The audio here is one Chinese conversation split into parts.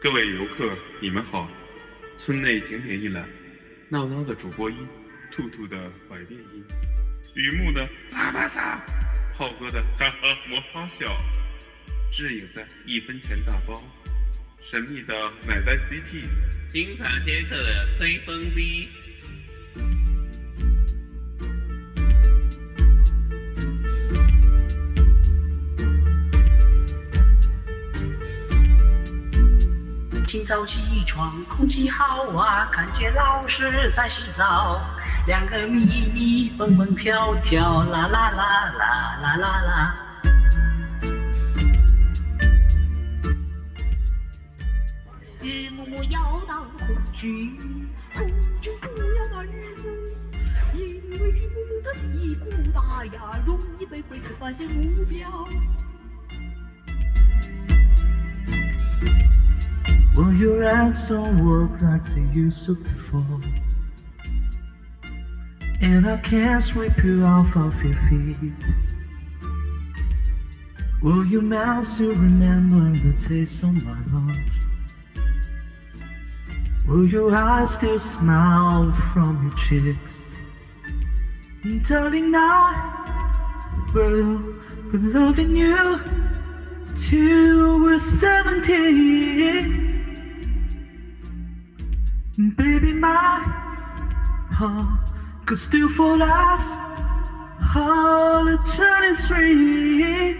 各位游客，你们好！村内景点一览，闹闹的主播音，兔兔的百变音，雨木的喇叭嗓，炮哥的哈哈魔哈笑，智影的一分钱大包，神秘的奶呆 CT，经常接客的吹风机。清早起床，空气好啊，看见老师在洗澡，两个咪咪蹦蹦跳跳，啦啦啦啦啦啦啦。雨木木要当空军，空军不要骂雨木，因为雨木的屁股大呀，容易被鬼子发现目标。Well, your hands don't work like they used to before. And I can't sweep you off of your feet. Will your mouth still remember the taste of my love? Will your eyes still smile from your cheeks? And darling, I will be loving you till we're 17. Baby, my heart could still fall as all eternity.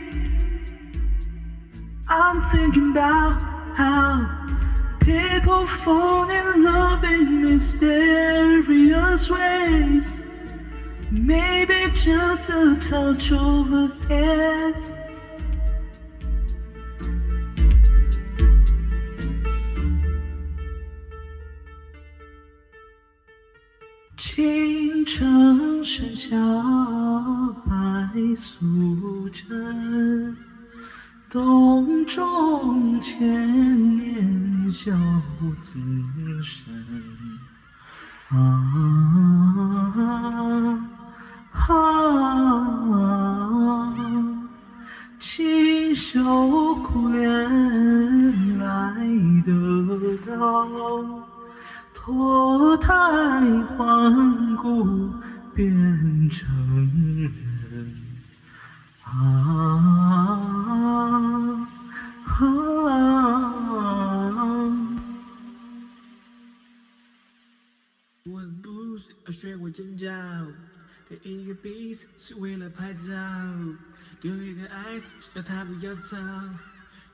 I'm thinking about how people fall in love in mysterious ways. Maybe just a touch overhead. 青城山下白素贞，洞中千年修子身。啊啊！锦绣归来得到。脱胎换骨变成人。啊啊！我不是要学会尖叫，第一个 beat 是为了拍照，有一个 ice 要他不要吵。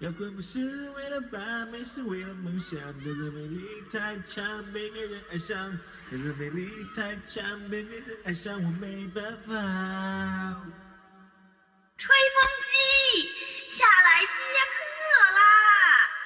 摇滚不是为了把妹，是为了梦想。人的魅力太强，被别人爱上。人的魅力太强，被别人爱上，我没办法。